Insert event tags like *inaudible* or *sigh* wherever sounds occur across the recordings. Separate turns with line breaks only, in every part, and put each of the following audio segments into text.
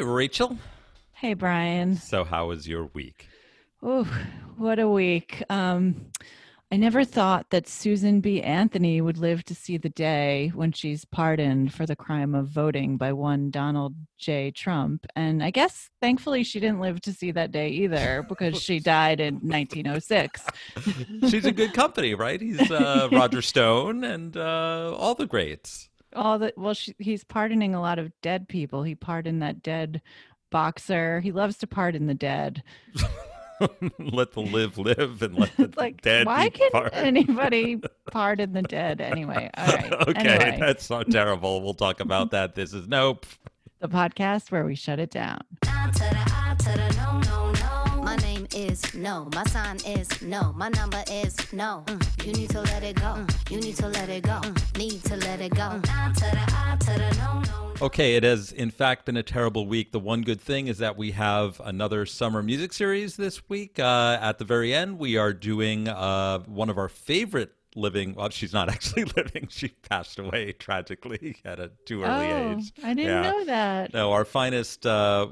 Rachel.
Hey, Brian.
So, how was your week?
Oh, what a week. Um, I never thought that Susan B. Anthony would live to see the day when she's pardoned for the crime of voting by one Donald J. Trump. And I guess thankfully she didn't live to see that day either because she *laughs* died in 1906.
She's a good company, right? He's uh, *laughs* Roger Stone and uh, all the greats.
All the well, she, he's pardoning a lot of dead people. He pardoned that dead boxer. He loves to pardon the dead. *laughs*
let the live live and let the *laughs*
like
dead
why can
pardoned.
anybody *laughs* pardon the dead anyway? All right.
okay,
Anyway,
that's so terrible. We'll talk about that. This is Nope.
the podcast where we shut it down.
Ah, ah, is no. My sign is no. My number is no. Mm, You need to let it go. Mm, You need to let it go. Mm, Need to let it go.
Okay, it has in fact been a terrible week. The one good thing is that we have another summer music series this week. Uh, at the very end, we are doing uh, one of our favorite living. Well, she's not *laughs* actually living; she passed away tragically *laughs* at a too early
oh,
age.
I didn't
Yeah.
know that.
No, our finest, uh,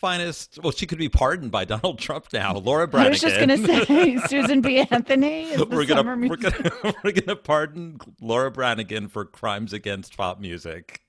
finest. Well, she could be pardoned by *laughs* Donald Trump now. Laura
I
Branigan.
was just gonna say Susan B. Anthony
we're gonna we're gonna we're gonna pardon Laura Branigan for crimes against pop music,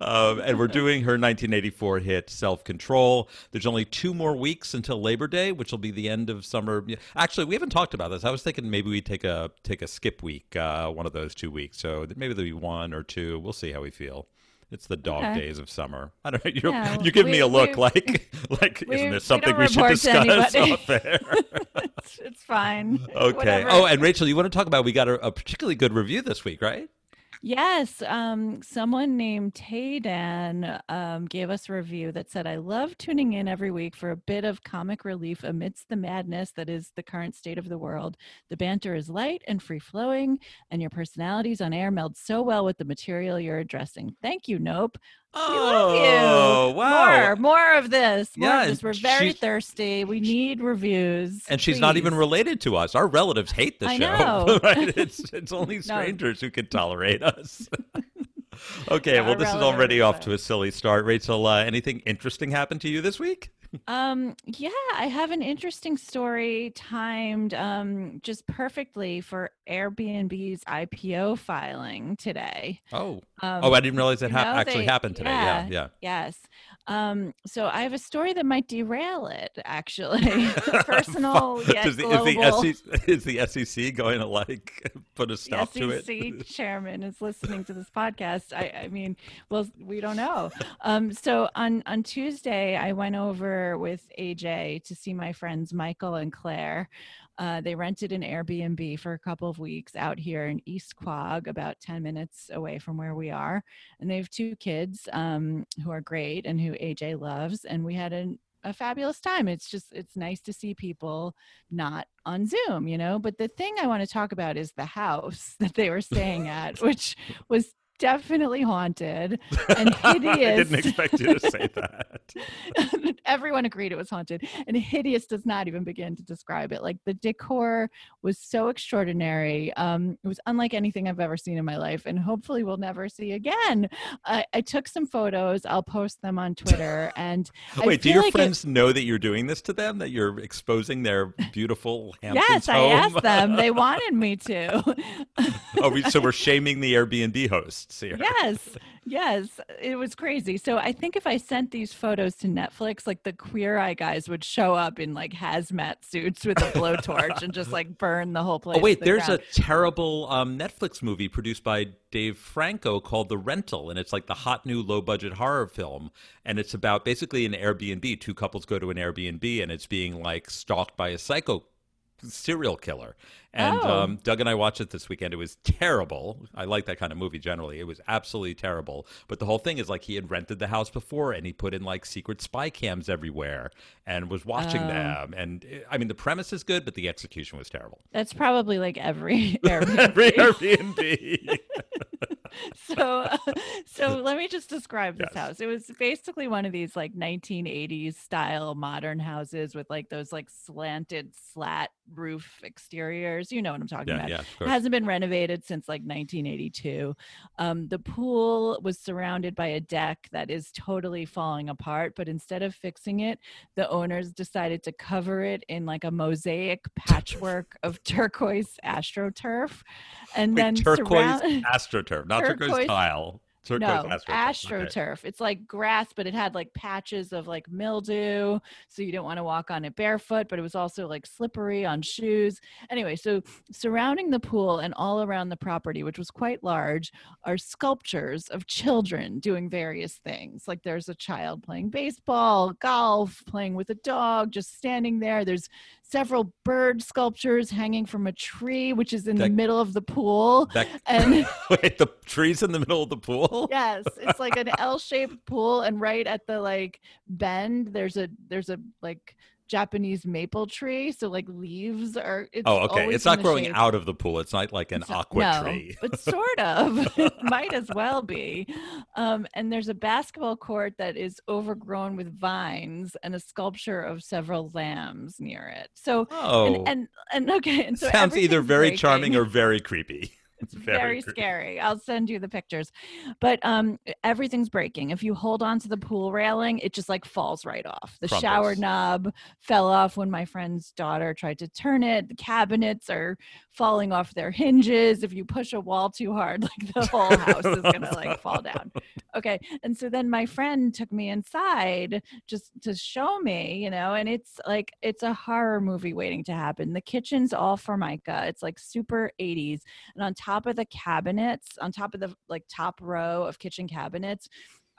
um, and we're doing her 1984 hit "Self Control." There's only two more weeks until Labor Day, which will be the end of summer. Actually, we haven't talked about this. I was thinking maybe we take a take a skip week, uh, one of those two weeks. So maybe there'll be one or two. We'll see how we feel. It's the dog
Okay.
days of summer. I don't know. You're,
Yeah,
you give me a look
we-
like *laughs* like
we-
isn't this something
don't
we, should discuss off air? *laughs*
it's, it's fine.
Okay.
Whatever.
Oh, and Rachel, you want to talk about? We got a, a particularly good review this week, right?
Yes, um, someone named Taydan um, gave us a review that said, "I love tuning in every week for a bit of comic relief amidst the madness that is the current state of the world. The banter is light and free flowing, and your personalities on air meld so well with the material you're addressing. Thank you, Nope. We love you.
Oh, wow.
More, more of this. More
Yeah,
of this. We're very thirsty. We need reviews.
And she's not even related to us. Our relatives hate the
I
show.
know. *laughs*
right? It's it's *laughs* only strangers who can tolerate us. *laughs* okay,
Yeah,
well, this is already off to a silly start. Rachel, uh, anything interesting happened to you this week?
Um, yeah, I have an interesting story timed um just perfectly for Airbnb's IPO filing today.
Oh,
Um,
oh, I didn't realize that ha-
know,
actually
they-
happened today. Yeah, yeah.
Yes. Um, so I have a story that might derail it, actually. *laughs* *laughs* Personal
Does the,
global.
is, the SEC, is the SEC going to like *laughs* put a stop to it?
SEC chairman is listening to this podcast. I, I mean, well, we don't know. Um, so on on Tuesday, I went over with AJ to see my friends Michael and Claire. Uh, they rented an Airbnb for a couple of weeks out here in East Quogue, about 10 minutes away from where we are. And they have two kids um, who are great and who AJ loves. And we had an, a fabulous time. It's just, it's nice to see people not on Zoom, you know? But the thing I want to talk about is the house *laughs* that they were staying at, which was definitely haunted and hideous. *laughs*
I didn't expect you to say that. *laughs*
Everyone agreed it was haunted, and hideous does not even begin to describe it. Like the decor was so extraordinary. Um, it was unlike anything I've ever seen in my life, and hopefully we'll never see again. I, I took some photos. I'll post them on Twitter. And *laughs*
Wait, do your
like it-
friends know that you're doing this to them? That you're exposing their beautiful Hamptons
yes, I asked them. They wanted me to.
oh, we, so we're shaming the Airbnb here.
yes yes it was crazy so i think if i sent these photos to netflix like the queer eye guys would show up in like hazmat suits with a blowtorch and just like burn the whole place
Oh wait,
the
there's a terrible um, Netflix movie produced by Dave Franco called The Rental, and it's like the hot new low budget horror film, and it's about basically an Airbnb. Two couples go to an Airbnb, and it's being like stalked by a psycho serial killer. And
Oh.
um, Doug and I watched it this weekend. It was terrible. I like that kind of movie generally. It was absolutely terrible. But the whole thing is like he had rented the house before and he put in like secret spy cams everywhere and was watching
Oh.
them. And uh, I mean, the premise is good, but the execution was terrible.
that's probably like every Airbnb. *laughs*
Every Airbnb. *laughs* *laughs*
so uh, so *laughs* let me just describe this
Yes.
house. It was basically one of these like 1980s style modern houses with like those like slanted slat roof exteriors. You know what i'm talking
Yeah,
about.
yeah,
It hasn't been renovated since like 1982 um, the pool was surrounded by a deck that is totally falling apart but instead of fixing it the owners decided to cover it in like a mosaic patchwork of turquoise astroturf and
Wait,
then
turquoise
surround-
astroturf, not turquoise,
Turquoise-
tile. Turquoise
no,
astroturf.
Astroturf. It's like grass, but it had like patches of like mildew. So you didn't want to walk on it barefoot, but it was also like slippery on shoes. Anyway, so surrounding the pool and all around the property, which was quite large, are sculptures of children doing various things. Like there's a child playing baseball, golf, playing with a dog, just standing there. There's several bird sculptures hanging from a tree, which is in the middle of the pool.
That, *laughs*
And *laughs*
wait, the trees in the middle of the pool?
yes it's like an *laughs* l-shaped pool and right at the like bend there's a there's a like japanese maple tree so like leaves are it's
Oh, okay. It's not growing out of the pool. It's not like an
it's not-
aqua
no,
tree.
but *laughs* sort of *laughs* it might as *laughs* well be um, and there's a basketball court that is overgrown with vines and a sculpture of several lambs near it so
Oh,
and, and and okay and so
sounds either very
breaking.
charming or very creepy.
It's *laughs*
Very
very, scary. I'll send you the pictures. But um everything's breaking. If you hold on to the pool railing, it just like falls right off. The shower knob fell off when my friend's daughter tried to turn it. The cabinets are falling off their hinges. If you push a wall too hard, *laughs* like the whole *laughs* house is gonna like fall down. Okay. And so then my friend took me inside just to show me, you know, and it's like it's a horror movie waiting to happen. The kitchen's all formica. It's like super 80s. And on top of the cabinets, on top of the like top row of kitchen cabinets,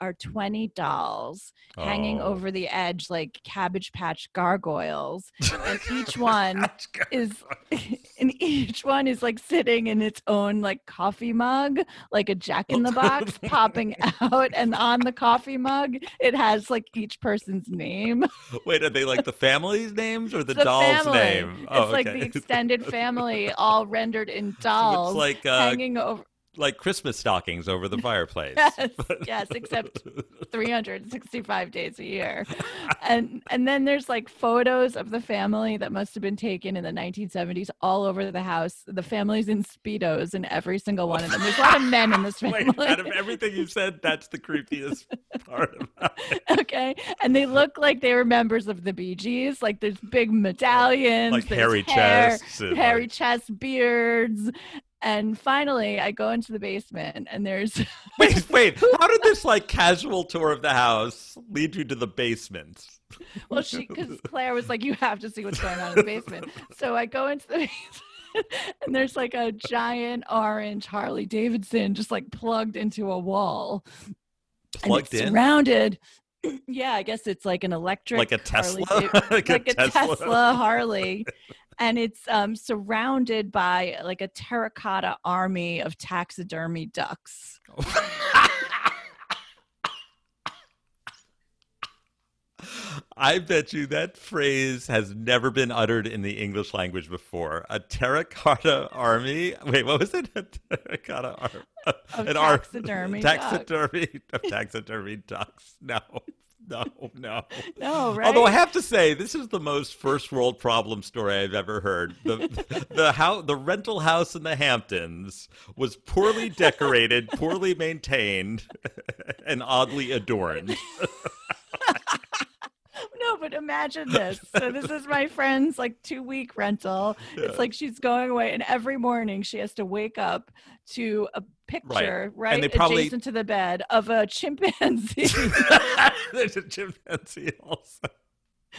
are 20 dolls hanging
Oh.
over the edge like cabbage patch gargoyles. And *laughs* each one is *laughs* and each one is like sitting in its own like coffee mug, like a jack in the box *laughs* popping out. And on the coffee mug, it has like each person's name.
Wait, are they like the family's names or the,
the
doll's
family.
name? Oh,
it's like the extended family all rendered in dolls.
it's like uh,
hanging over
like Christmas stockings over the *laughs* fireplace.
Yes, *laughs* yes, except *laughs* 365 days a year. And and then there's like photos of the family that must have been taken in the 1970s all over the house. The family's in speedos in every single one of them. There's a lot of men in this family.
Wait, out of everything you said, that's the creepiest part about it.
okay. And they look like they were members of the Bee Gees. Like there's big medallions,
Like hairy
hair,
chests.
hairy
like-
chest beards. And finally, I go into the basement, and there's *laughs*
Wait, wait. *laughs* How did this like casual tour of the house lead you to the basement?
well, she because Claire was like, "You have to see what's going on in the basement." So I go into the *laughs* basement, and there's like a giant orange Harley Davidson just like plugged into a wall,
Plugged
and it's
in?
surrounded. *clears throat* Yeah, I guess it's like an electric,
Like a Tesla? Like
like,
a
a,
Tesla?
Tesla Harley. And it's um, surrounded by like a terracotta army of taxidermy ducks. *laughs*
I bet you that phrase has never been uttered in the English language before. A terracotta army. Wait, what was it? A terracotta army.
Of
An ar-
taxidermy ducks.
taxidermy *laughs* of taxidermy ducks. No, *laughs* no, no.
No, right?
Although I have to say, this is the most first world problem story I've ever heard. The *laughs* the house, the rental house in the Hamptons was poorly decorated, poorly maintained, *laughs* and oddly adorned. *laughs*
No, but imagine this. So this is my *laughs* friend's like two week rental. It's like she's going away, and every morning she has to wake up to a picture right,
they probably-
adjacent to the bed of a chimpanzee, *laughs*
There's a chimpanzee also.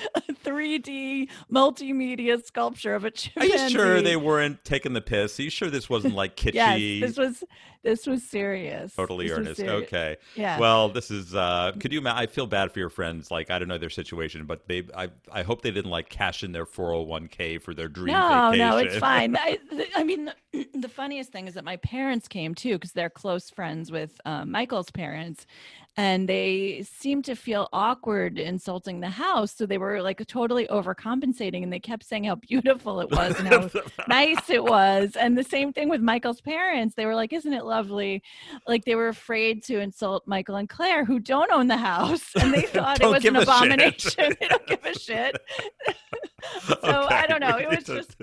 *laughs*
a 3D multimedia sculpture of a chimpanzee.
Are you sure they weren't taking the piss? Are you sure this wasn't like *laughs* kitschy?
Yes, this was this was serious.
totally
This
earnest.
seri-
Okay.
Yeah.
Well, this is. uh Could you? I feel bad for your friends. Like I don't know their situation, but they. I. I hope they didn't like cash in their four hundred one k for their dream
no,
vacation.
no, it's fine. *laughs* I, I mean, the, the funniest thing is that my parents came too because they're close friends with um, Michael's parents, and they seemed to feel awkward insulting the house so they were like totally overcompensating and they kept saying how beautiful it was and how nice it was and the same thing with michael's parents. They were like isn't it lovely? Like they were afraid to insult michael and claire who don't own the house and they *laughs* thought it was an abomination. *laughs* They don't give a shit. *laughs* So i don't know. It was just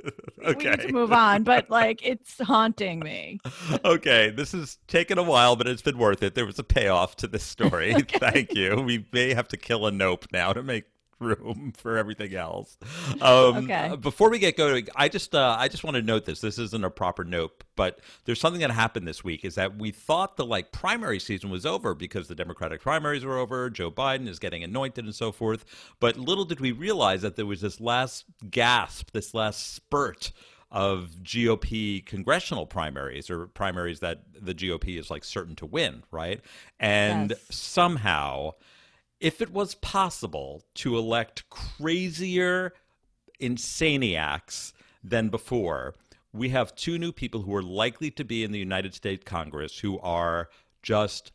we need to move on but like it's haunting me.
Okay, this has taken a while, but it's been worth it. There was a payoff to this story. *laughs* Thank you. We may have to kill a nope now to make room for everything else. Um,
Okay.
uh, Before we get going, I just uh, I just want to note this. This isn't a proper nope, but there's something that happened this week. Is that we thought the like primary season was over because the Democratic primaries were over. Joe Biden is getting anointed and so forth. But little did we realize that there was this last gasp, this last spurt of GOP congressional primaries or primaries that the GOP is like certain to win, right? And
Yes.
somehow, if it was possible to elect crazier insaniacs than before, we have two new people who are likely to be in the United States Congress who are just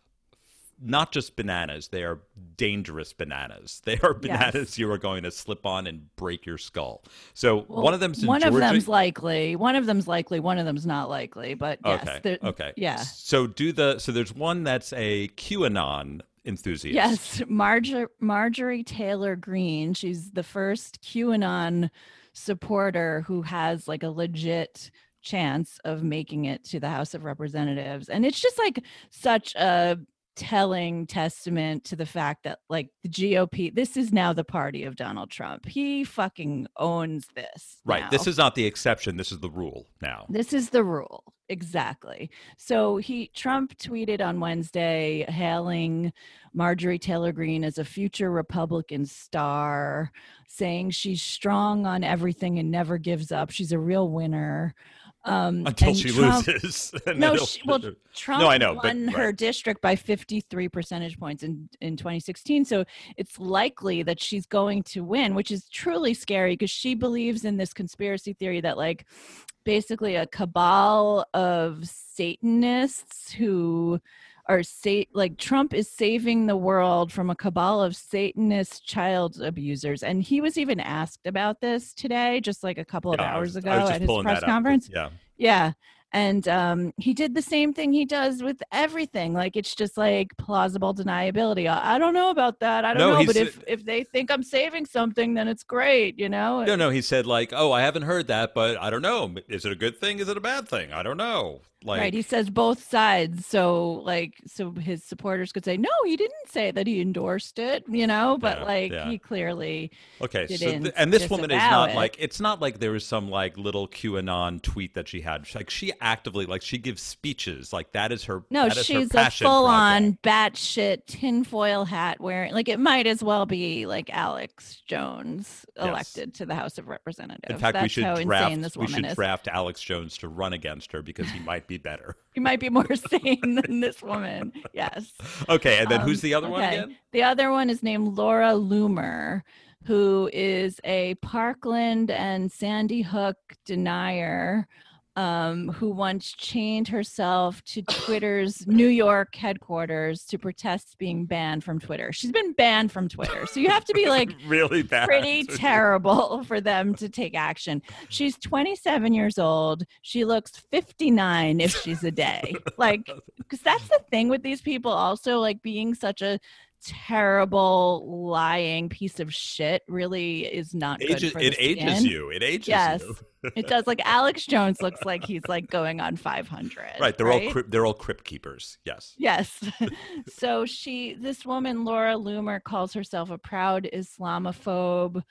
not just bananas, they are dangerous bananas. They are bananas you are going to slip on and break your skull. So
Well,
one of them's in
one
Georgia.
of them's likely one of them's likely one of them's not likely but yes
okay. Okay.
yeah
So do the so there's one that's a QAnon enthusiast.
yes Marjorie, marjorie taylor greene she's the first qanon supporter who has like a legit chance of making it to the house of representatives and it's just like such a telling testament to the fact that like the GOP this is now the party of Donald Trump. He fucking owns this.
Right. This is not the exception. This is the rule now.
This is the rule. Exactly. So he Trump tweeted on Wednesday hailing Marjorie Taylor Greene as a future Republican star, saying she's strong on everything and never gives up. She's a real winner. Um,
Until she
Trump-
loses. *laughs*
No, she, well, *laughs* Trump
I know, but-
won her
right.
district by 53 percentage points in, in 2016. So it's likely that she's going to win, which is truly scary because she believes in this conspiracy theory that, like, basically a cabal of Satanists who are sa- like Trump is saving the world from a cabal of Satanist child abusers. And he was even asked about this today, just like a couple of
Yeah,
hours
was-
ago at his press conference.
Yeah.
Yeah. And um, he did the same thing he does with everything. Like it's just like plausible deniability. I, I don't know about that. I don't
No,
know. But if if they think I'm saving something, then it's great. You know.
No, no, he said like, "Oh, I haven't heard that, but I don't know. Is it a good thing? Is it a bad thing? I don't know." Like,
right. He says both sides. So like, so his supporters could say, no, he didn't say that he endorsed it. You know. But
Yeah,
like,
yeah.
he clearly
okay, so th- and this woman is not
it.
like it's not like there was some like little QAnon tweet that she had. Like she actively like she gives speeches. Like that is her.
No,
is her
she's a full on batshit tinfoil hat wearing. Like it might as well be like Alex Jones
Yes.
elected to the House of Representatives.
In fact,
That's
we should draft. we should
is.
draft Alex Jones to run against her because he might be better.
He might be more *laughs* sane than this woman. Yes.
Okay, and then
Um,
who's the other one again?
The other one is named Laura Loomer, who is a Parkland and Sandy Hook denier um, who once chained herself to Twitter's New York headquarters to protest being banned from Twitter. She's been banned from Twitter. So you have to be like *laughs*
really bad.
pretty terrible *laughs* for them to take action. She's 27 years old. She looks 59 if she's a day. *laughs* Like, because that's the thing with these people, also, like being such a terrible lying piece of shit really is not good
Ages,
for
it ages
skin.
you. It ages
Yes.
you.
It does. Like *laughs* Alex Jones looks like he's like going on 500.
Right, they're all crypt, they're all crypt keepers. Yes.
Yes. *laughs* *laughs* so she, this woman, Laura Loomer, calls herself a proud Islamophobe.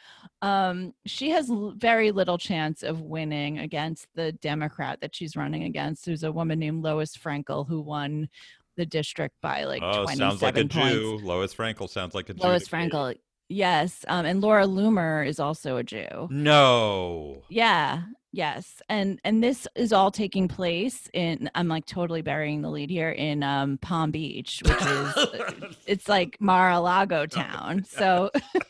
Um, she has l- very little chance of winning against the Democrat that she's running against, who's a woman named Lois Frankel, who won the district by like
oh,
27
sounds like a
points.
Jew. Lois Frankel sounds like a Jew.
Lois. Frankel. Yes. Um, and Laura Loomer is also a Jew.
No.
Yeah. Yes. And and this is all taking place in I'm like totally burying the lead here in um Palm Beach, which is *laughs* it's like Mar-a-Lago town. *laughs* So *laughs*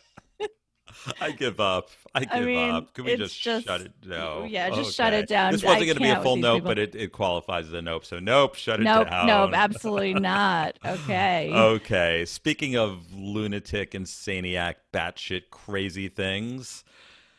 *laughs*
I give up. I give
mean,
up. Can we just,
just-
shut it down?
yeah, just shut it down.
This wasn't going to be a full nope,
people.
but it, it qualifies as a nope. So nope, shut it
Nope,
down.
nope, *laughs* absolutely not. Okay.
Okay. Speaking of lunatic, insaniac, batshit crazy things,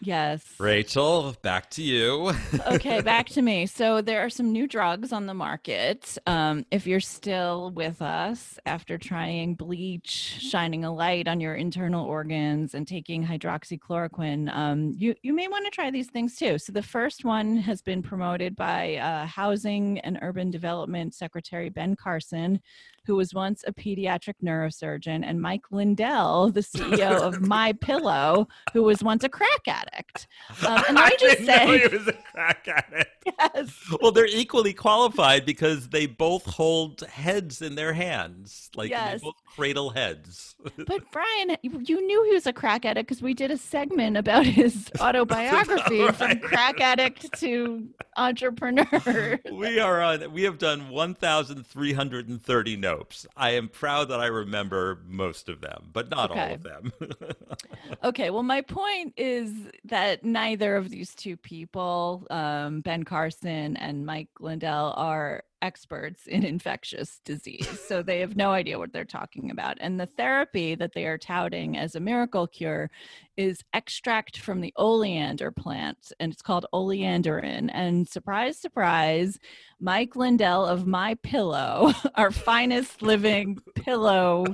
Yes.
Rachel, back to you. *laughs*
okay, back to me. So there are some new drugs on the market. Um, if you're still with us after trying bleach, shining a light on your internal organs, and taking hydroxychloroquine, um, you you may want to try these things too. So the first one has been promoted by uh, Housing and Urban Development Secretary Ben Carson, who was once a pediatric neurosurgeon, and Mike Lindell, the CEO *laughs* of My Pillow, who was once a crack addict. Um, and
I
just say,
he was a crack addict.
yes.
Well, they're equally qualified because they both hold heads in their hands. Like
Yes.
they both cradle heads. *laughs*
But Brian, you you knew he was a crack addict because we did a segment about his *laughs* autobiography from crack addict to entrepreneur.
we are on we have done 1330 I am proud that I remember most of them, but not all of them. *laughs*
okay, well, my point is that neither of these two people, um, Ben Carson and Mike Lindell, are experts in infectious disease. So they have no idea what they're talking about. And the therapy that they are touting as a miracle cure is extract from the oleander plant, and it's called oleanderin. And surprise, surprise, Mike Lindell of My Pillow, *laughs* our finest living pillow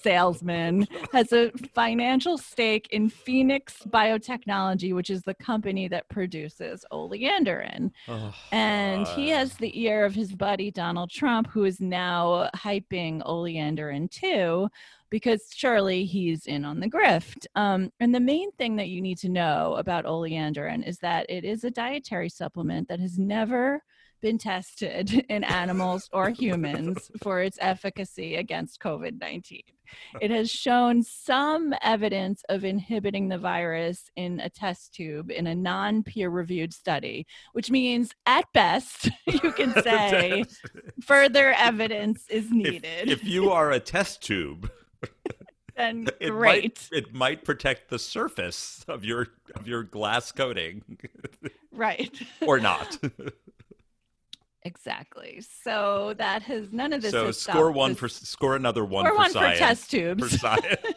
salesman, has a financial stake in Phoenix Biotechnology, which is the company that produces oleanderin.
Oh,
And he has the ear of his buddy Donald Trump, who is now hyping oleanderin too, because surely he's in on the grift. Um, and the main thing that you need to know about oleanderin is that it is a dietary supplement that has never been tested *laughs* in animals or humans *laughs* for its efficacy against COVID 19. It has shown some evidence of inhibiting the virus in a test tube in a non peer reviewed study, which means at best *laughs* you can say further evidence is needed.
If, if you are a test tube,
then
it
great.
might it might protect the surface of your of your glass coating
Right.
or not.
Exactly. So that has none of this.
so score
stopped
one for score another one
Score
for
one for
science.
test
For
tubes.
science. *laughs*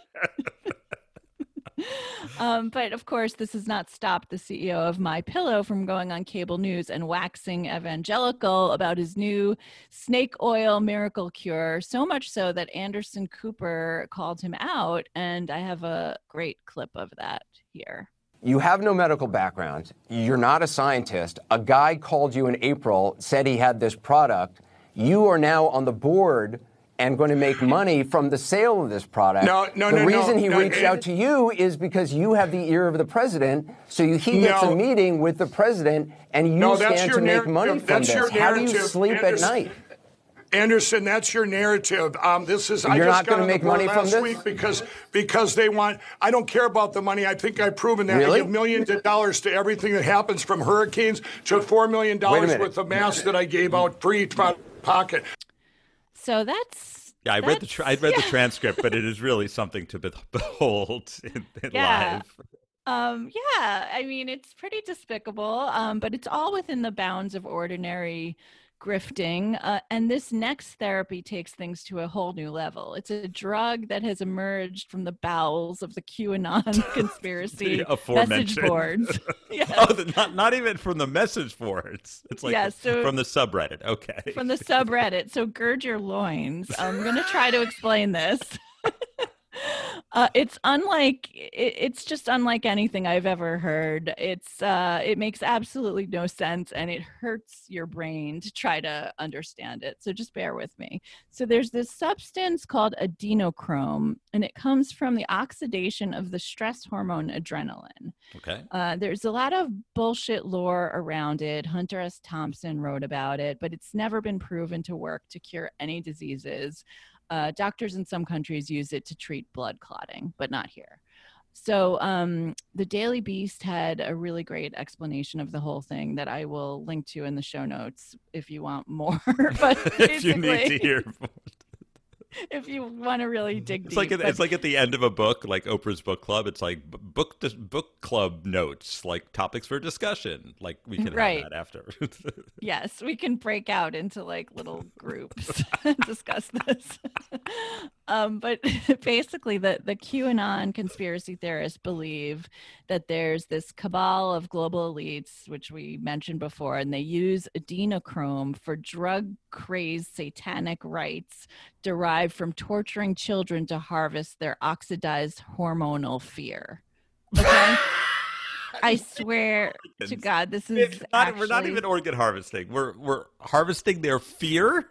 *laughs*
um, but of course, this has not stopped the CEO of My Pillow from going on cable news and waxing evangelical about his new snake oil miracle cure. So much so that Anderson Cooper called him out, and I have a great clip of that here.
You have no medical background. You're not a scientist. A guy called you in April, said he had this product. You are now on the board and going to make money from the sale of this product.
No, no,
the
no, no,
reason he
no,
reached out to you is because you have the ear of the president. So you, he gets
No.
a meeting with the president, and you
No,
stand to make money from this.
your
How do you sleep at night?
Anderson, that's your narrative. Um, this is I
You're
just
not
got
gonna
the
make
board
money from
last
this?
week because because they want. I don't care about the money. I think I've proven that.
Really?
I give millions of dollars to everything that happens from hurricanes to four million dollars
minute.
worth of masks that I gave out free out of pocket.
So that's.
Yeah, I read the tra- I read the *laughs* transcript, but it is really something to *laughs* behold in, in
Yeah.
live.
Um, yeah, I mean, it's pretty despicable, um, but it's all within the bounds of ordinary grifting. Uh, and this next therapy takes things to a whole new level. It's a drug that has emerged from the bowels of the QAnon *laughs* conspiracy
The
message boards. *laughs* Yes.
Oh, the, not not even from the message boards. It's like
Yeah, so-
from the subreddit. Okay.
from the subreddit. So gird your loins. I'm going to try to explain this. *laughs* Uh, it's unlike it, it's just unlike anything I've ever heard. It's uh, it makes absolutely no sense, and it hurts your brain to try to understand it. So just bear with me. So there's this substance called adrenochrome, and it comes from the oxidation of the stress hormone adrenaline.
okay.
Uh, there's a lot of bullshit lore around it. Hunter S. Thompson wrote about it, but it's never been proven to work to cure any diseases. Uh, doctors in some countries use it to treat blood clotting, but not here. So, um, the Daily Beast had a really great explanation of the whole thing that I will link to in the show notes if you want more. *laughs* but *laughs*
if you need to hear. *laughs*
if you want to really dig
It's
deep.
like at,
but-
it's like at the end of a book, like Oprah's book club. It's like book book club notes, like topics for discussion. Like we can
Right.
have that after. *laughs*
Yes, we can break out into like little groups *laughs* and discuss this. um, but basically, the, the QAnon conspiracy theorists believe that there's this cabal of global elites, which we mentioned before, and they use adrenochrome for drug crazed satanic rites derived from torturing children to harvest their oxidized hormonal fear. Okay? *laughs* I swear to God, this is
not- we're not even organ harvesting. We're we're harvesting their fear.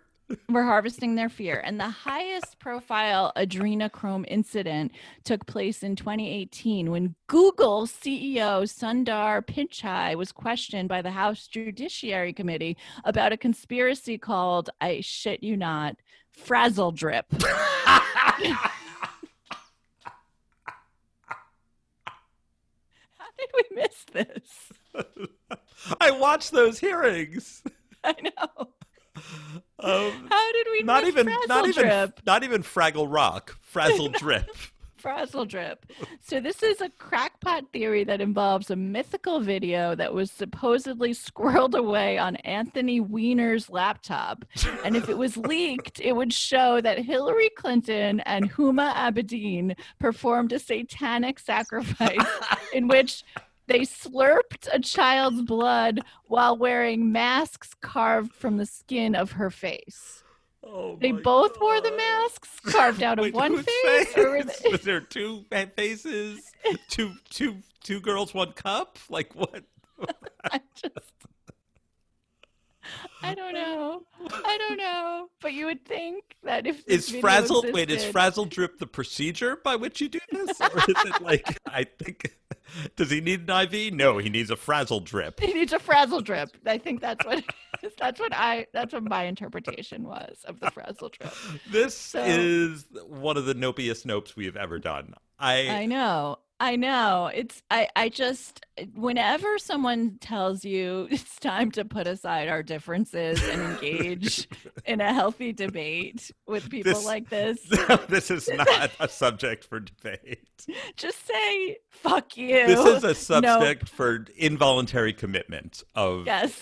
we're harvesting their fear. And the highest profile adrenochrome incident took place in 2018 when Google CEO Sundar Pichai was questioned by the House Judiciary Committee about a conspiracy called, I shit you not, Frazzle Drip. *laughs* How did we miss this?
I watched those hearings.
I know.
Um,
How did we
not
miss
even
Frazzle
not even
Drip?
not even Fraggle Rock. Frazzle *laughs* drip.
Frazzle drip. So this is a crackpot theory that involves a mythical video that was supposedly squirreled away on Anthony Weiner's laptop. And if it was *laughs* leaked, it would show that Hillary Clinton and Huma Abedin performed a satanic sacrifice *laughs* in which they slurped a child's blood while wearing masks carved from the skin of her face.
Oh
They both wore the masks carved out *laughs* of
Wait,
one face,
face?
they- *laughs*
Was there two faces? Two two two girls, one cup? Like what? *laughs*
I just I don't know. *laughs* I don't know. But you would think that if
Is frazzle wait, is
existed-
frazzle drip the procedure by which you do this? Or is it like *laughs* I think *laughs* does he need an IV? No, he needs a frazzle drip.
he needs a frazzle drip. I think that's what that's what I that's what my interpretation was of the frazzle drip.
This
So-
is one of the nopiest nopes we have ever done. I,
I know. I know. It's I I just eh, whenever someone tells you *laughs* it's time to put aside our differences and engage *laughs* in a healthy debate with people
This-
like this, *laughs*
this is not a subject for debate.
just say fuck you.
This is a
No.
subject for involuntary commitment of
Yes.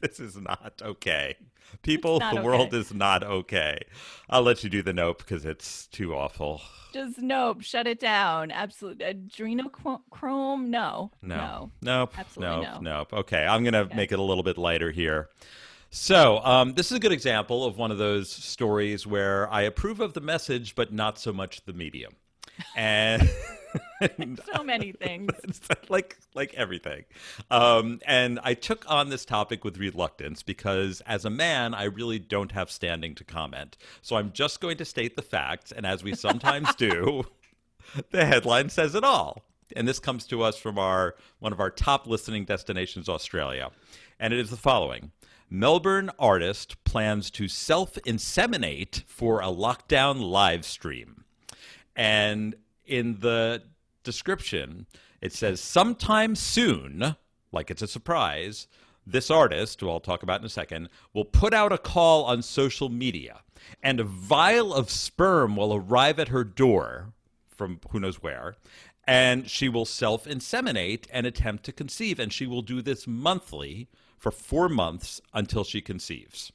This is not okay. *laughs* People, the world is not okay. I'll let you do the nope because it's too awful.
Just nope, shut it down. Absolutely. Adrenochrome? No.
No.
No.
Nope.
Absolutely
nope.
no.
Nope. Okay. I'm going to make it a little bit lighter here. So, um, this is a good example of one of those stories where I approve of the message, but not so much the medium. And. *laughs*
So many things. *laughs*
Like like everything. Um, and I took on this topic with reluctance because as a man, I really don't have standing to comment. So I'm just going to state the facts, and as we sometimes do, *laughs* the headline says it all. And this comes to us from our one of our top listening destinations, Australia. And it is the following. Melbourne artist plans to self inseminate for a lockdown live stream. And in the description, it says sometime soon, like it's a surprise, this artist, who I'll talk about in a second, will put out a call on social media, and a vial of sperm will arrive at her door from who knows where, and she will self inseminate and attempt to conceive. And she will do this monthly for four months until she conceives.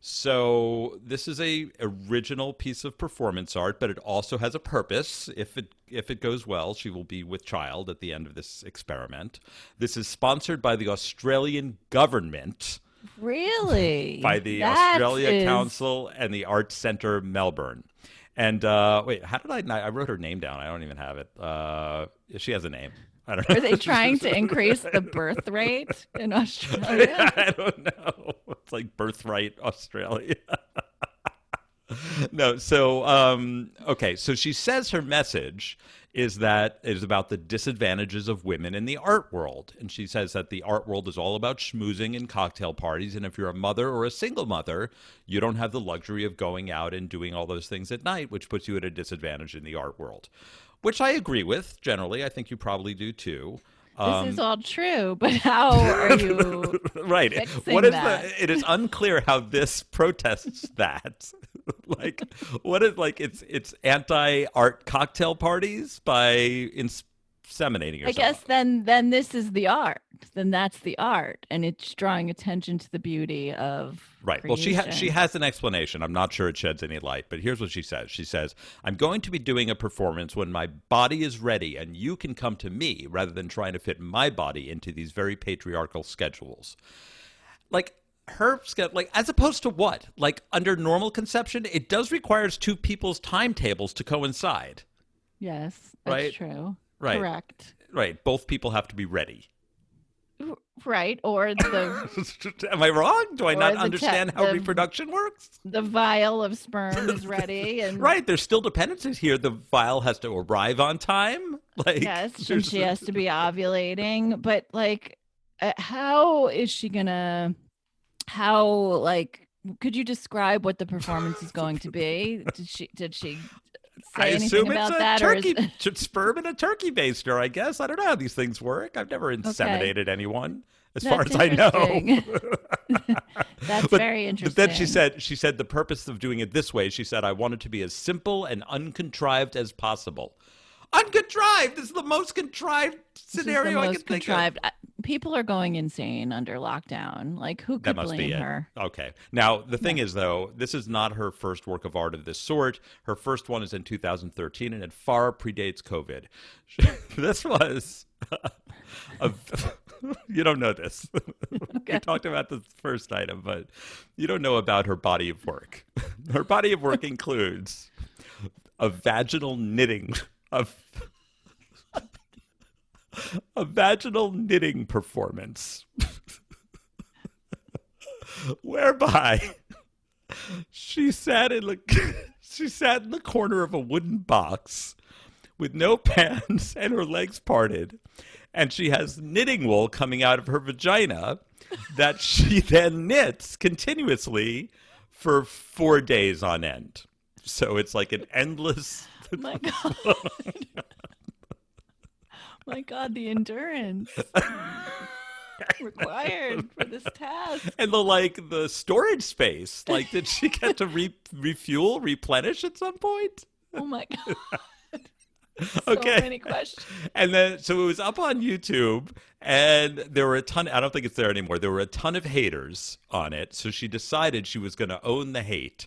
So this is a original piece of performance art, but it also has a purpose. If it if it goes well, she will be with child at the end of this experiment. This is sponsored by the Australian government,
Really? *laughs*
by the
That
Australia
is-
Council and the Arts Centre Melbourne. And uh, wait, how did I? I wrote her name down. I don't even have it. Uh, she has a name. I don't know.
Are they *laughs* trying to *laughs* increase the birth rate in Australia? *laughs*
I don't know. It's like birthright Australia. no, so um, okay, so she says her message is that it is about the disadvantages of women in the art world, and she says that the art world is all about schmoozing and cocktail parties, and if you're a mother or a single mother, you don't have the luxury of going out and doing all those things at night, which puts you at a disadvantage in the art world. Which I agree with generally. I think you probably do too.
this is um, all true, but how are you? *laughs*
right what is
that.
the it is unclear how this protests *laughs* that *laughs* like what is like it's it's anti art cocktail parties by inseminating yourself.
I guess then then this is the art. Then that's the art, and it's drawing attention to the beauty of
Right. Well, she ha- she has an explanation. I'm not sure it sheds any light, but here's what she says. She says, "I'm going to be doing a performance when my body is ready, and you can come to me rather than trying to fit my body into these very patriarchal schedules." Like her schedule, like as opposed to what? Like under normal conception, it does requires two people's timetables to coincide.
Yes, that's
Right.
true.
Right.
Correct.
Right. Both people have to be ready.
Right. Or the *laughs*
Am I wrong? Do I not
the te-
understand how
the-
reproduction works?
the vial of sperm is *laughs* ready, and
Right, there's still dependencies here. The vial has to arrive on time. *laughs* Like
yes, and she has to be ovulating. But like, uh, how is she gonna? How like? Could you describe what the performance is going to be? Did she? Did she? Say
I
anything
assume
about
it's a
that, or is-
turkey *laughs* sperm and a turkey baster. I guess I don't know how these things work. I've never inseminated anyone, as far as I know. *laughs*
That's
But-
very interesting.
But then she said, she said the purpose of doing it this way. She said, I want it to be as simple and uncontrived as possible. Uncontrived this is the most contrived
This is the
scenario I
most
can think of.
contrived. People are going insane under lockdown. Like, who
That
could
must
blame
be it.
her?
Okay. Now, the thing is, though, this is not her first work of art of this sort. Her first one is in 2013, and it far predates COVID. *laughs* this was. *laughs* A, *laughs* you don't know this. we talked about the first item, but you don't know about her body of work. Her body of work includes a vaginal knitting of a vaginal knitting performance. Whereby she sat in the she sat in the corner of a wooden box with no pants and her legs parted and she has knitting wool coming out of her vagina that she *laughs* then knits continuously for 4 days on end. So it's like an endless *laughs*
My God. My God, the endurance *laughs* required for this task.
and the like the storage space like did she get to re- refuel replenish at some point
Oh my God. *laughs* so
Okay.
many questions.
and then so it was up on youtube and there were a ton i don't think it's there anymore there were a ton of haters on it so she decided she was going to own the hate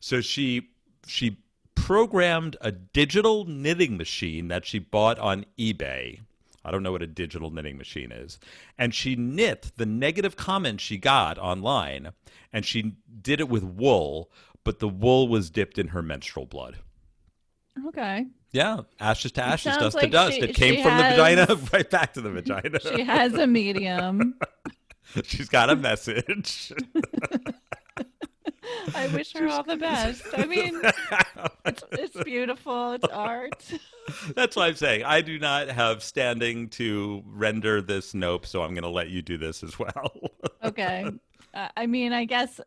so she she programmed a digital knitting machine that she bought on ebay I don't know what a digital knitting machine is. And she knit the negative comments she got online, and she did it with wool, but the wool was dipped in her menstrual blood.
Okay.
Yeah, ashes to ashes, dust to dust.
she-
it came from the vagina *laughs* right back to the *laughs* vagina.
She has a medium. *laughs*
She's got a message. *laughs*
I wish her all the *laughs* best. I mean, it's, it's beautiful. It's art. *laughs*
That's why I'm saying I do not have standing to render this nope, so I'm going to let you do this as well.
Okay. Uh, I mean, I guess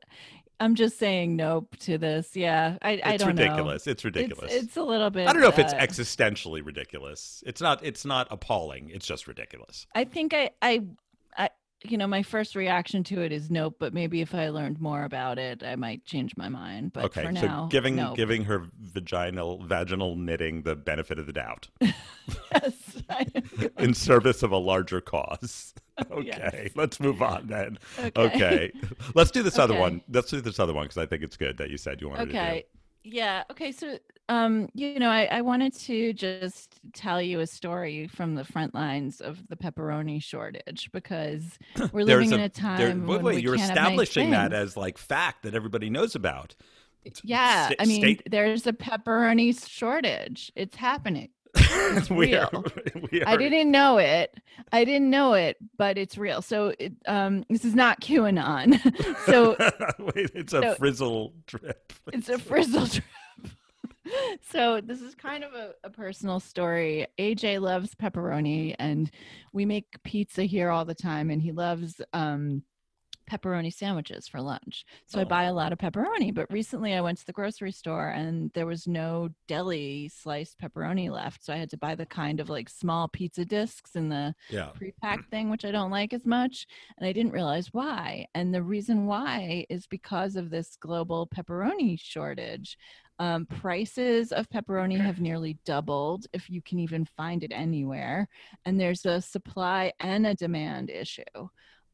I'm just saying nope to this. Yeah. I, I don't know.
It's ridiculous. It's ridiculous.
It's, a little bit.
I don't know if it's
uh,
existentially ridiculous. It's not. It's not appalling. It's just ridiculous.
I think I, I, you know, my first reaction to it is nope. But maybe if I learned more about it, I might change my mind. But
okay,
for
so
now,
giving
nope.
giving her vaginal vaginal knitting the benefit of the doubt *laughs*
yes, *laughs*
in service of a larger cause. *laughs* Oh, okay,
Yes.
let's move on then.
Okay.
Okay, let's do this other one. Let's do this other one because I think it's good that you said you wanted to
okay. Yeah. Okay. So, um, you know, I, I wanted to just tell you a story from the front lines of the pepperoni shortage because *laughs* we're living
There's
in a
there-
time
wait,
when
wait,
we
you're
can't have nice
establishing that as like fact that everybody knows about.
Yeah,
sta-
I mean,
state-
there's a pepperoni shortage. It's happening. It's *laughs*
we are,
real. *laughs*
we
I didn't know it. I didn't know it, but it's real. So, it, um, this is not QAnon. *laughs* so
Wait, it's a
so-
frizzle drip.
it's a frizzle trip. so this is kind of a, a personal story. AJ loves pepperoni, and we make pizza here all the time, and he loves um, pepperoni sandwiches for lunch. So I buy a lot of pepperoni. But recently I went to the grocery store and there was no deli sliced pepperoni left. So I had to buy the kind of like small pizza discs in the
Yeah.
pre-packed thing, which I don't like as much. And I didn't realize why. And the reason why is because of this global pepperoni shortage. Um, prices of pepperoni have nearly doubled if you can even find it anywhere. And there's a supply and a demand issue.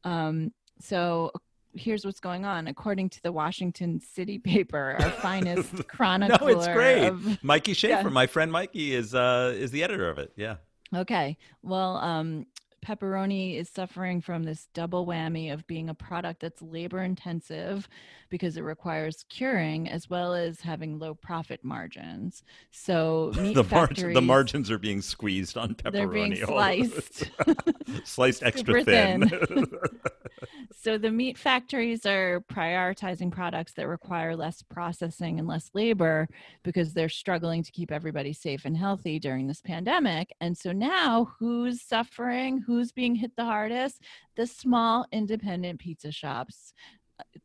Um, so here's what's going on. According to the Washington City paper, our *laughs* finest chronicler.
No, it's great.
of- *laughs*
Mikey Schaefer,
Yeah.
my friend Mikey, is uh, is the editor of it. Yeah.
Okay. Well, um, pepperoni is suffering from this double whammy of being a product that's labor intensive because it requires curing as well as having low profit margins. So *laughs* meat
the, margin, the margins are being squeezed on pepperoni.
they're being sliced. *laughs*
sliced *laughs* extra
Super
thin.
so the meat factories are prioritizing products that require less processing and less labor because they're struggling to keep everybody safe and healthy during this pandemic and so now who's suffering who's being hit the hardest? The small independent pizza shops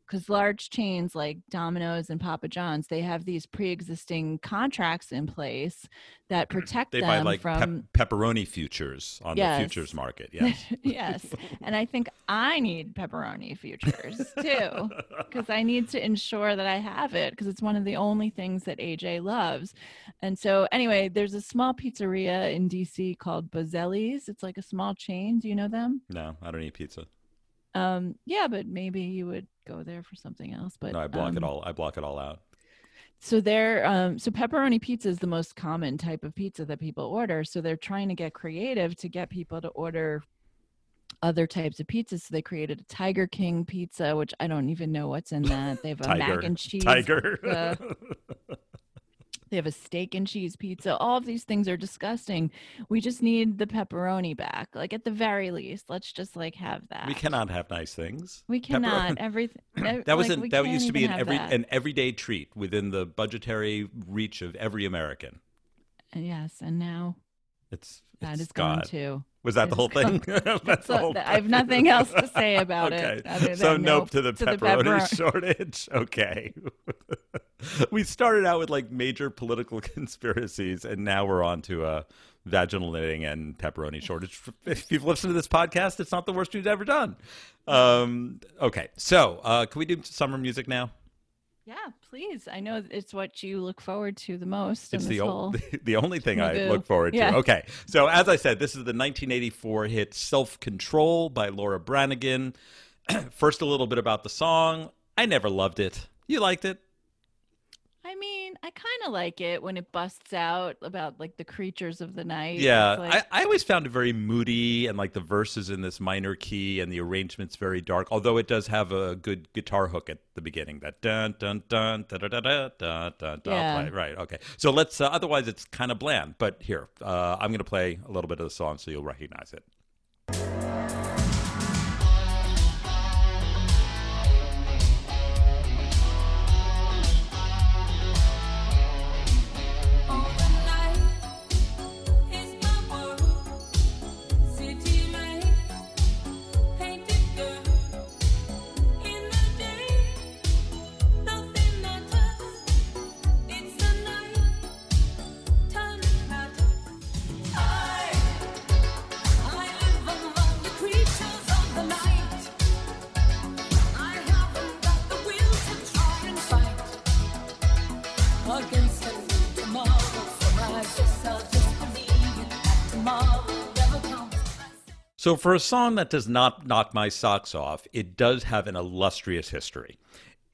because large chains like Domino's and Papa John's, they have these pre-existing contracts in place that mm-hmm. protect
they
them
buy like
from
pep- pepperoni futures on
Yes.
the futures market. *laughs* Yes.
yes. And I think I need pepperoni futures *laughs* too, because I need to ensure that I have it because it's one of the only things that AJ loves. And so, anyway, there's a small pizzeria in DC called Bozzelli's. It's like a small chain. Do you know them?
no, I don't eat pizza.
Um, yeah, but maybe you would go there for something else. But
No, I block it
um,
all. I block it all out.
So they're um, so pepperoni pizza is the most common type of pizza that people order. So they're trying to get creative to get people to order other types of pizzas. So they created a Tiger King pizza, which I don't even know what's in that. They have a
Tiger.
mac and cheese.
Tiger. *laughs*
They have a steak and cheese pizza. All of these things are disgusting. We just need the pepperoni back. Like at the very least, let's just like have that.
we cannot have nice things.
We
Pepper-
cannot. *laughs* Everything. *clears throat*
That was
like,
an, that used to be an every
that.
an everyday treat within the budgetary reach of every American.
Yes, and now
It's
that
it's
is gone
gone.
too.
Was that the whole thing? *laughs* *laughs* That's the whole
I have nothing *laughs* else to say about
okay.
it.
so nope to the
to
pepperoni
pepper-
shortage. Okay. we started out with like major political conspiracies, and now we're on to a vaginal knitting and pepperoni shortage. If you've listened to this podcast, it's not the worst we've ever done. Um, okay, so uh, can we do summer music now?
Yeah, please. I know it's what you look forward to the most.
It's the, o- *laughs* the only thing *laughs* I look forward to.
Yeah.
Okay. So, as I said, this is the 1984 hit Self Control by Laura Branigan. *clears throat* First, a little bit about the song. I never loved it. You liked it?
I mean, I kind of like it when it busts out about like the creatures of the night.
Yeah.
Like,
I, I always found it very moody and like the verses in this minor key and the arrangement's very dark, although it does have a good guitar hook at the beginning. That dun dun dun da da da da da dun dun.
Yeah.
Play. Right. Okay. So let's, uh, otherwise, it's kind of bland. But here, uh, I'm going to play a little bit of the song so you'll recognize it.
So,
for a song that does not knock my socks off, it does have an illustrious history.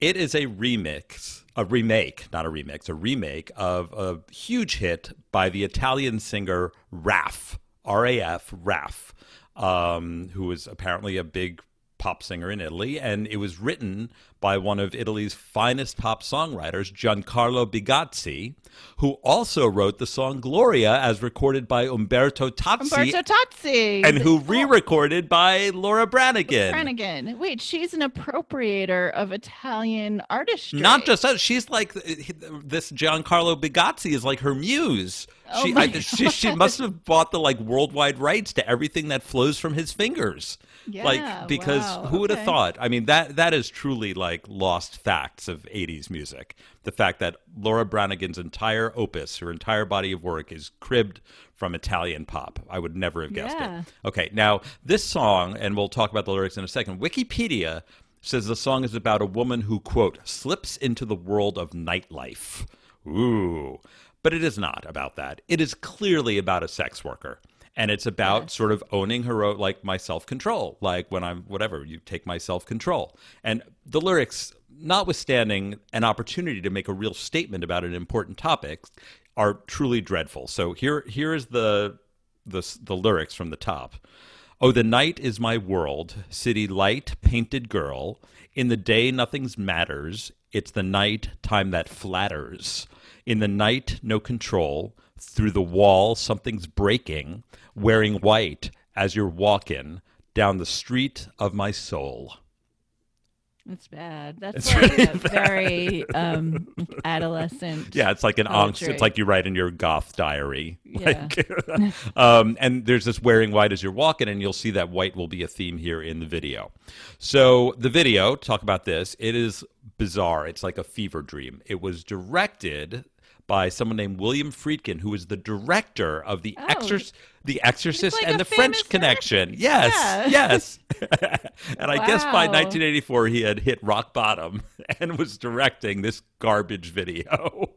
It is a remix, a remake, not a remix, a remake of a huge hit by the Italian singer Raf, R A F, Raf, um, who was apparently a big pop singer in Italy. And it was written by one of Italy's finest pop songwriters, Giancarlo Bigazzi, who also wrote the song Gloria as recorded by Umberto Tozzi
Umberto Tozzi.
and who re-recorded by Laura Branigan.
Brannigan. Wait, she's an appropriator of Italian artistry.
Not just that, she's like this Giancarlo Bigazzi is like her muse.
Oh
she, I, she she must have bought the like worldwide rights to everything that flows from his fingers.
Yeah,
like because
wow,
who would have
okay.
thought? I mean that that is truly like lost facts of 80s music. The fact that Laura Branigan's entire opus, her entire body of work is cribbed from Italian pop. I would never have guessed
Yeah.
it. Okay, now this song and we'll talk about the lyrics in a second. Wikipedia says the song is about a woman who quote slips into the world of nightlife. Ooh. But it is not about that. It is clearly about a sex worker. And it's about sort of owning her own, like my self control. Like when I'm whatever, you take my self control. And the lyrics, notwithstanding an opportunity to make a real statement about an important topic, are truly dreadful. So here here is the the the lyrics from the top. Oh, the night is my world, city light, painted girl. In the day, nothing's matters. It's the night time that flatters. In the night, no control. Through the wall, something's breaking. Wearing white as you're walking down the street of my soul.
That's bad. That's
It's
like
really
a very um, adolescent.
Yeah, it's like an angst. It's like you write in your goth diary.
Yeah.
Like, *laughs* um, and there's this wearing white as you're walking, and you'll see that white will be a theme here in the video. So the video, talk about this. It is bizarre. It's like a fever dream. It was directed by someone named William Friedkin, who is the director of the
Oh.
Exorc- the Exorcist
like
and the French Connection. Yes,
Yeah.
yes. *laughs* *laughs* and I guess by 1984 he had hit rock bottom *laughs* and was directing this garbage video.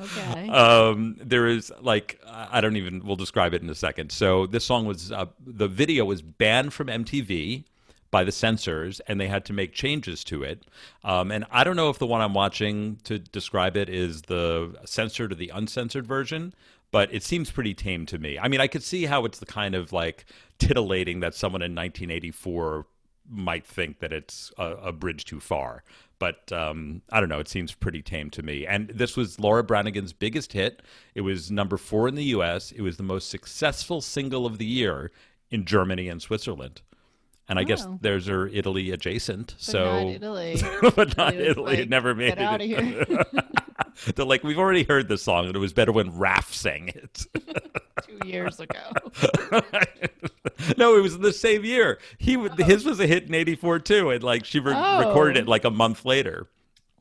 Okay.
um, there is like I I don't even. We'll describe it in a second. So this song was uh, the video was banned from MTV by the censors, and they had to make changes to it. Um, and I don't know if the one I'm watching to describe it is the censored or the uncensored version. But it seems pretty tame to me. I mean, I could see how it's the kind of like titillating that someone in 1984 might think that it's a, a bridge too far. But um, I don't know. It seems pretty tame to me. And this was Laura Branigan's biggest hit. It was number four in the U.S. It was the most successful single of the year in Germany and Switzerland. And I guess
Oh.
there's her Italy adjacent.
But
so,
not *laughs* Italy.
but not
Italy
Italy. it never made
Get
it.
out of here. *laughs*
They're like, we've already heard this song, and it was better when Raf sang it. *laughs*
Two years ago.
no, it was in the same year. He w oh. his was a hit in '84 too, and like she re-
Oh.
recorded it oh. like a month later.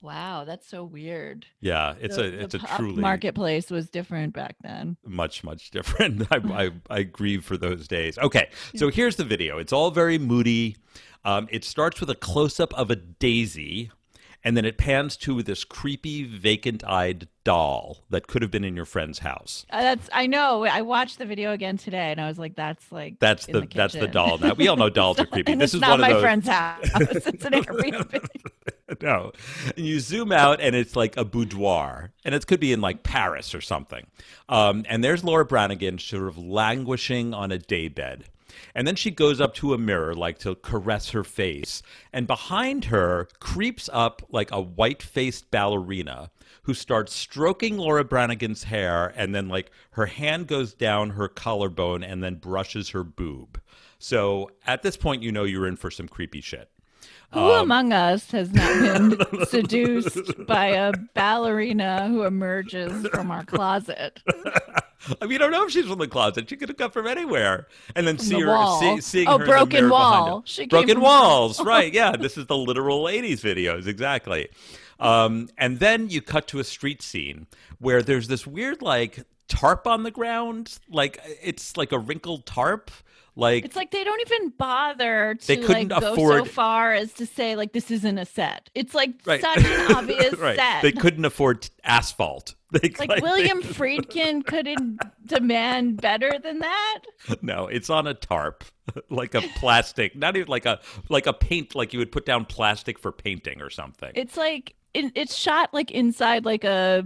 Wow, that's so weird.
Yeah, it's
The-
a
the
it's a truly
marketplace was different back then.
much much different. *laughs* I, I *laughs* I grieve for those days. Okay, so here's the video. It's all very moody. Um, it starts with a close up of a daisy, and then it pans to this creepy, vacant eyed doll that could have been in your friend's house.
Uh, that's I know. I watched the video again today, and I was like, "That's like
That's
in
the, that's the doll. Now we all know dolls are *laughs* creepy. this is
not
one
my
of those.
friend's house. It's an Airbnb. *laughs*
no. And you zoom out, and it's like a boudoir, and it could be in like Paris or something. Um, and there's Laura Branigan, sort of languishing on a daybed. And then she goes up to a mirror, like to caress her face. And behind her creeps up like a white faced ballerina who starts stroking Laura Branigan's hair. And then, like, her hand goes down her collarbone and then brushes her boob. So at this point, you know you're in for some creepy shit.
Who
Um,
among us has not been *laughs* seduced by a ballerina who emerges from our closet? *laughs*
I mean, I don't know if she's from the closet. She could have come from anywhere, and then see
the
her,
wall.
see, seeing
Oh,
her
broken wall. She
broken walls, *laughs* right? Yeah, this is the literal '80s videos, exactly. Um, and then you cut to a street scene where there's this weird like tarp on the ground, like it's like a wrinkled tarp, like
It's like they don't even bother to
They couldn't
like go so
afford-
far as to say like this isn't a set. It's like
Right.
such an *laughs* obvious
right.
set.
They couldn't afford asphalt. *laughs* They,
like William Friedkin couldn't demand better than that.
No, it's on a tarp, *laughs* like a plastic, not even like a like a paint, like you would put down plastic for painting or something.
It's like it, it's shot like inside like a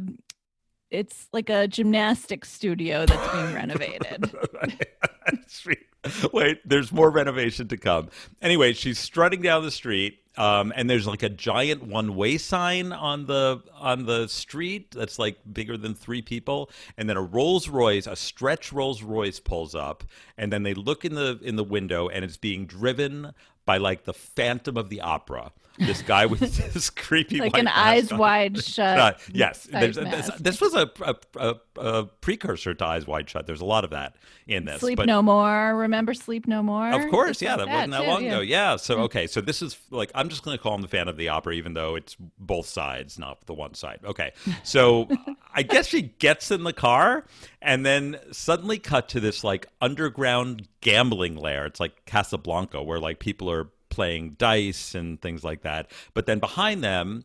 it's like a gymnastics studio that's being *laughs* renovated. *laughs*
Wait, there's more renovation to come. Anyway, she's strutting down the street, Um, and there's like a giant one-way sign on the on the street that's like bigger than three people, and then a Rolls Royce, a stretch Rolls Royce, pulls up, and then they look in the in the window, and it's being driven by like the Phantom of the Opera. This guy with *laughs* this creepy
like an eyes
on.
wide *laughs* shut.
Uh, yes, there's, this, this was a, a, a, a precursor to Eyes Wide Shut. There's a lot of that in this.
Sleep
but
No More. Remember Sleep No More?
of course,
It's
yeah,
like
that wasn't that
too,
long
yeah.
ago. Yeah, so okay, so this is like I'm just going to call him the Phantom of the Opera, even though it's both sides, not the one side. Okay, so *laughs* I guess she gets in the car and then suddenly cut to this like underground gambling lair. It's like Casablanca, where like people are playing dice and things like that. But then behind them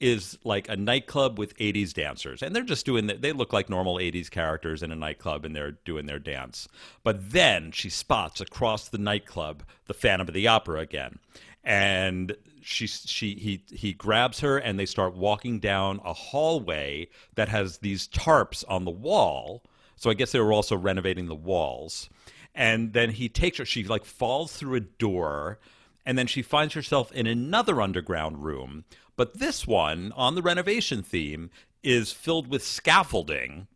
is like a nightclub with 80s dancers. And they're just doing the, they look like normal 80s characters in a nightclub and they're doing their dance. But then she spots across the nightclub the phantom of the opera again. And she she he he grabs her and they start walking down a hallway that has these tarps on the wall. So i guess they were also renovating the walls. And then he takes her she like falls through a door and then she finds herself in another underground room. But this one, on the renovation theme, is filled with scaffolding.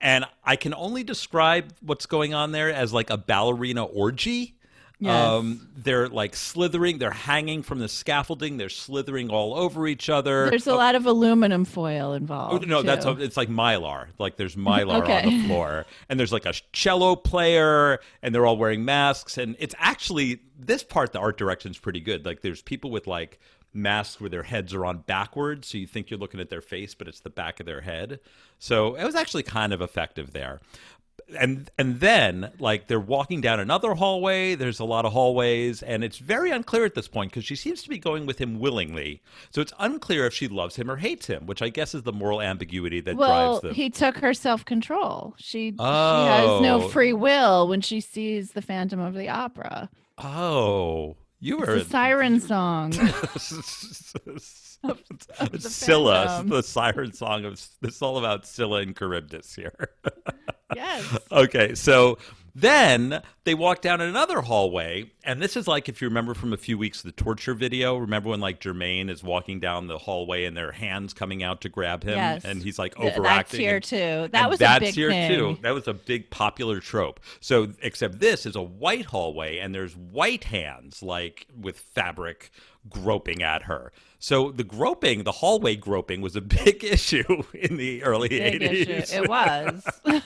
And I can only describe what's going on there as like a ballerina orgy.
Yes.
Um, they're like slithering, they're hanging from the scaffolding, they're slithering all over each other.
There's a oh. lot of aluminum foil
Oh,
involved.
no, that's
too.
it's like mylar. Like there's mylar on the *laughs* floor, and there's like a cello player, and they're all wearing masks. And it's actually this part. The art direction's pretty good. Like there's people with like masks where their heads are on backwards, so you think you're looking at their face, but it's the back of their head. So it was actually kind of effective there and and then like they're walking down another hallway there's a lot of hallways and it's very unclear at this point because she seems to be going with him willingly so it's unclear if she loves him or hates him which i guess is the moral ambiguity that
well,
drives the
he took her self control. She she has no
Oh.
free will when she sees the Phantom of the Opera.
oh you
It's
were
a siren song. *laughs* the
Scylla, the siren song of this is all about Scylla and Charybdis here. *laughs*
yes.
Okay, so then they walk down another hallway, and this is like if you remember from a few weeks the torture video. Remember when like Jermaine is walking down the hallway and their hands coming out to grab him,
Yes.
and he's like overacting.
That's here
and-
too. That was
that's
a big
here
thing.
too. That was a big popular trope. So, except this is a white hallway, and there's white hands like with fabric groping at her. So the groping, the hallway groping, was a *laughs* big issue in the early
Big
80s.
issue. It was. *laughs*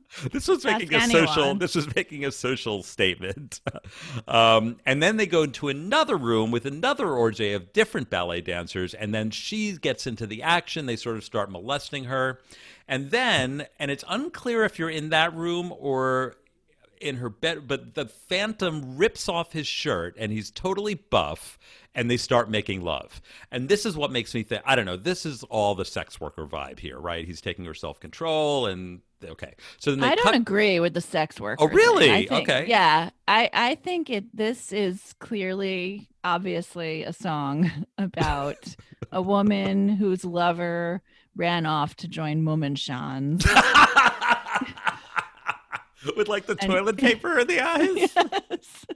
*laughs*
This was making a
Ask
social. This was making a social statement. *laughs* um, and then they go into another room with another orgy of different ballet dancers, and then she gets into the action. They sort of start molesting her, and then, and it's unclear if you're in that room or in her bed, but the Phantom rips off his shirt, and he's totally buff. And they start making love. And this is what makes me think I don't know, this is all the sex worker vibe here, right? He's taking her self control and okay. So then they
I don't
cut
agree with the sex worker.
Oh, really?
Think-
Okay.
Yeah, I I think it. This is clearly, obviously, a song *laughs* about a woman whose lover ran off to join Mummenschanz. *laughs* *laughs*
with like the
And-
toilet *laughs* paper in the eyes.
yes.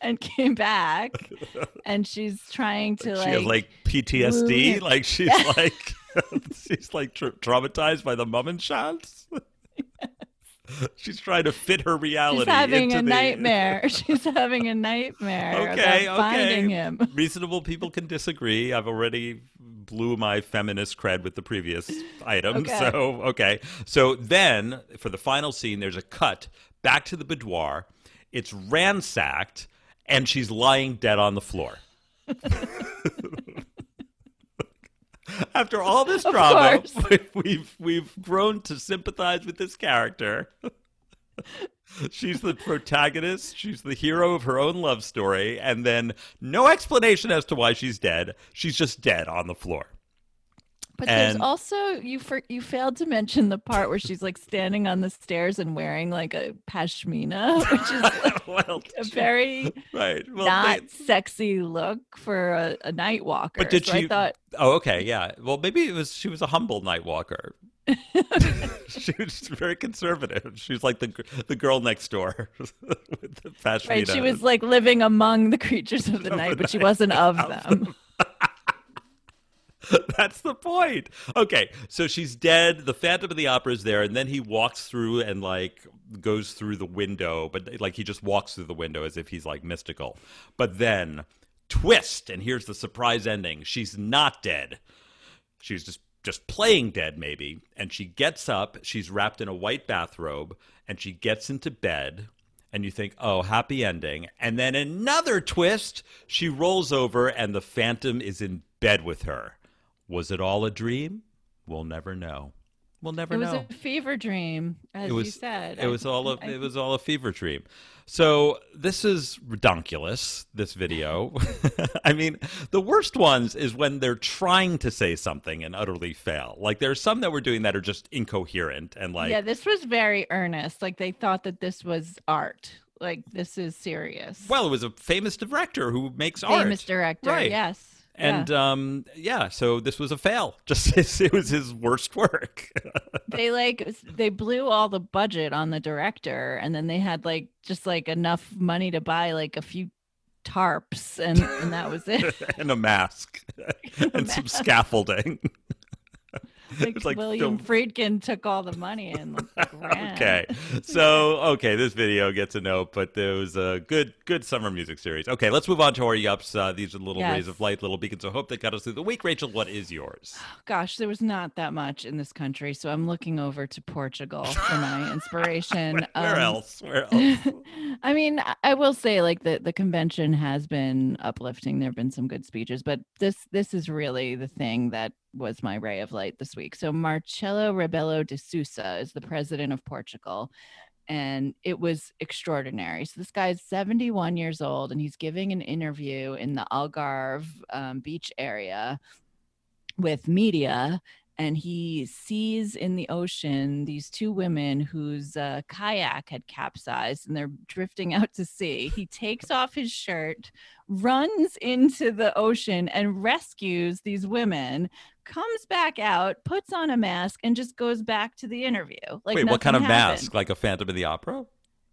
And came back, *laughs* and she's trying to
she
like,
has like PTSD, like she's like she's like tra- traumatized by the Mummenschanz. *laughs* she's trying to fit her reality.
she's having
into
a
the-
nightmare. *laughs* she's having a nightmare
Okay,
about finding him.
Reasonable people can disagree. I've already blew my feminist cred with the previous item.
Okay.
So, okay. So then for the final scene, there's a cut back to the boudoir. It's ransacked, and she's lying dead on the floor. *laughs* After all this *laughs*
Of
drama,
course. *laughs*
we've we've grown to sympathize with this character. *laughs* She's the protagonist. She's the hero of her own love story, and then no explanation as to why she's dead. She's just dead on the floor.
But
And-
there's also you for you failed to mention the part where she's like standing on the stairs and wearing like a pashmina, *laughs* which is *laughs* like
well, *laughs*
a very
right. Well,
not
they-
sexy look for a, a night walker.
but did
so
she?
I thought
oh, okay, yeah. Well, maybe it was she was a humble night walker. she was very conservative. She was like the the girl next door with the pashmina.
Right. She was like living among the creatures of the night, but she wasn't of them. *laughs*
That's the point. Okay, so she's dead. The Phantom of the Opera is there, and then he walks through and like goes through the window, but like he just walks through the window as if he's like mystical. But then twist, and here's the surprise ending: she's not dead. She's just just playing dead, maybe. And she gets up. She's wrapped in a white bathrobe, and she gets into bed. And you think, oh, happy ending. And then another twist. She rolls over, and the Phantom is in bed with her. Was it all a dream? We'll never know. We'll never know.
It was
know.
a fever dream, as
was
you said.
it was all a
I-
it was all a fever dream. So this is redonkulous. This video. *laughs* I mean, the worst ones is when they're trying to say something and utterly fail. Like there's some that we're doing that are just incoherent and like
yeah, this was very earnest. Like they thought that this was art. Like this is serious.
well, it was a famous director who makes
famous
art.
Famous director.
Right.
Yes.
And
yeah.
um yeah, so this was a fail. *laughs* Just it was his worst work. *laughs*
they like they blew all the budget on the director, and then they had like just like enough money to buy like a few tarps, and and that was it. *laughs*
and a mask and some scaffolding. *laughs*
like,
like
William
film-
Friedkin took all the money and like, ran.
Okay. So, okay, this video gets a note, but there was a good good summer music series. Okay, let's move on to our yups. Uh, these are little rays of light, little beacons of hope that got us through the week. Rachel, what is yours?
Gosh, there was not that much in this country, so I'm looking over to Portugal for my *laughs* inspiration.
Where
Um,
else? Where *laughs* else?
I mean, I- will say like the the convention has been uplifting. There've been some good speeches, but this this is really the thing that was my ray of light this week. So Marcelo Rebelo de Sousa is the president of Portugal and it was extraordinary. So this guy is 71 years old and he's giving an interview in the Algarve um, beach area with media and he sees in the ocean these two women whose uh, kayak had capsized and they're drifting *laughs* out to sea. He takes off his shirt, runs into the ocean, and rescues these women. Comes back out, puts on a mask, and just goes back to the interview. Like
Wait, what kind of
happened.
mask? Like a Phantom of the Opera?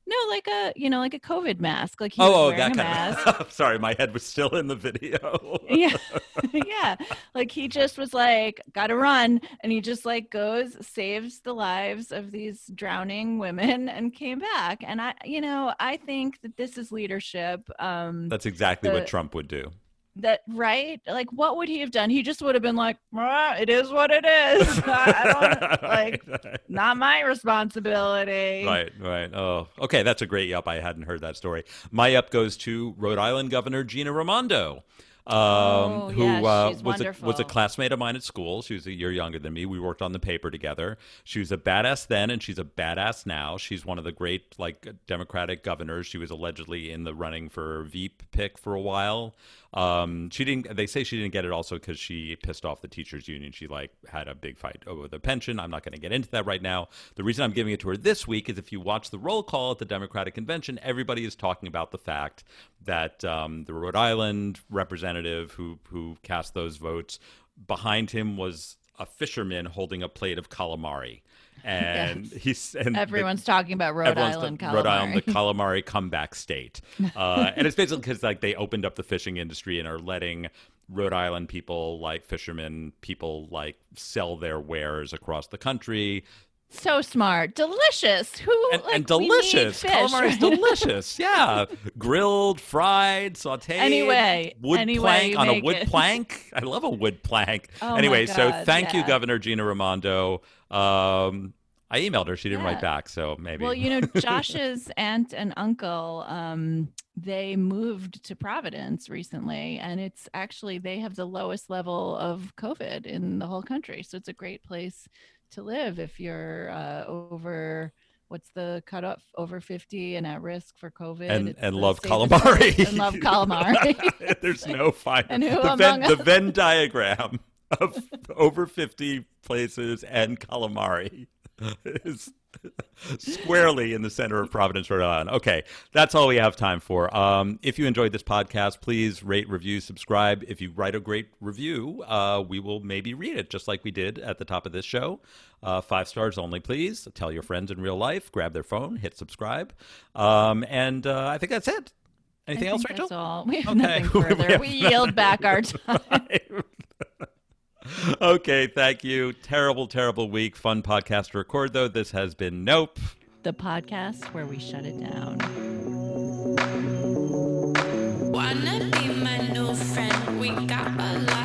No, like a you know, like a COVID mask. Like he was
Oh, oh, that
a
kind *laughs*
mask.
of. Sorry, my head was still in the video. *laughs*
yeah *laughs* yeah like he just was like gotta run and he just like goes saves the lives of these drowning women and came back and i you know i think that this is leadership um
That's exactly
The-
what Trump would do.
That right like what would he have done he just would have been like "Ah, it is what it is *laughs* I, like *laughs* not my responsibility
Right, right. Oh, okay. That's a great yup. I hadn't heard that story. My yup goes to Rhode Island Governor Gina Raimondo. Um,
Oh,
who
yeah,
uh, was a, was a classmate of mine at school. She was a year younger than me. We worked on the paper together. She was a badass then, and she's a badass now. She's one of the great like Democratic governors. She was allegedly in the running for Veep pick for a while. Um, she didn't. They say she didn't get it also because she pissed off the teachers union. She like had a big fight over the pension. I'm not going to get into that right now. The reason I'm giving it to her this week is if you watch the roll call at the Democratic convention, everybody is talking about the fact that um, the Rhode Island representative who who cast those votes behind him was a fisherman holding a plate of calamari. And he's and the-
everyone's talking about rhode island
the, Rhode Island, the
calamari. *laughs*
calamari comeback state, uh, and it's basically because like they opened up the fishing industry and are letting Rhode Island people, like fishermen, people like sell their wares across the country,
so smart delicious who
and,
like,
and delicious.
fish,
Calamari is *laughs* delicious. Yeah, grilled, fried, sautéed.
Anyway,
wood
any way
plank on a wood
it.
plank. I love a wood plank. *laughs*
Oh
anyway, so
God,
thank you. Governor Gina Raimondo. Um, I emailed her. She didn't
Yeah.
write back, so maybe.
Well, you know, *laughs* Josh's aunt and uncle, um, they moved to Providence recently, and it's actually they have the lowest level of COVID in the whole country. So it's a great place to live if you're uh, over. What's the cutoff? Over fifty and at risk for COVID,
and and love *laughs* calamari.
and love calamari.
There's no fine.
And who
the, Venn, the Venn diagram of over 50 places and calamari. is squarely in the center of Providence, Rhode Island. Okay, that's all we have time for. Um, if you enjoyed this podcast, please rate, review, subscribe. If you write a great review, uh, we will maybe read it, just like we did at the top of this show. Uh, five stars only, please. Tell your friends in real life. Grab their phone, hit subscribe, um, and uh, I think that's it. Anything else, Rachel?
That's all. *laughs* We have
Okay.
nothing further. *laughs*
have
we yield back our *laughs* time.
Okay, thank you. Terrible, terrible week. Fun podcast to record, though. This has been Nope.
the podcast where we shut it down.
Wanna be my new friend? We got a lot in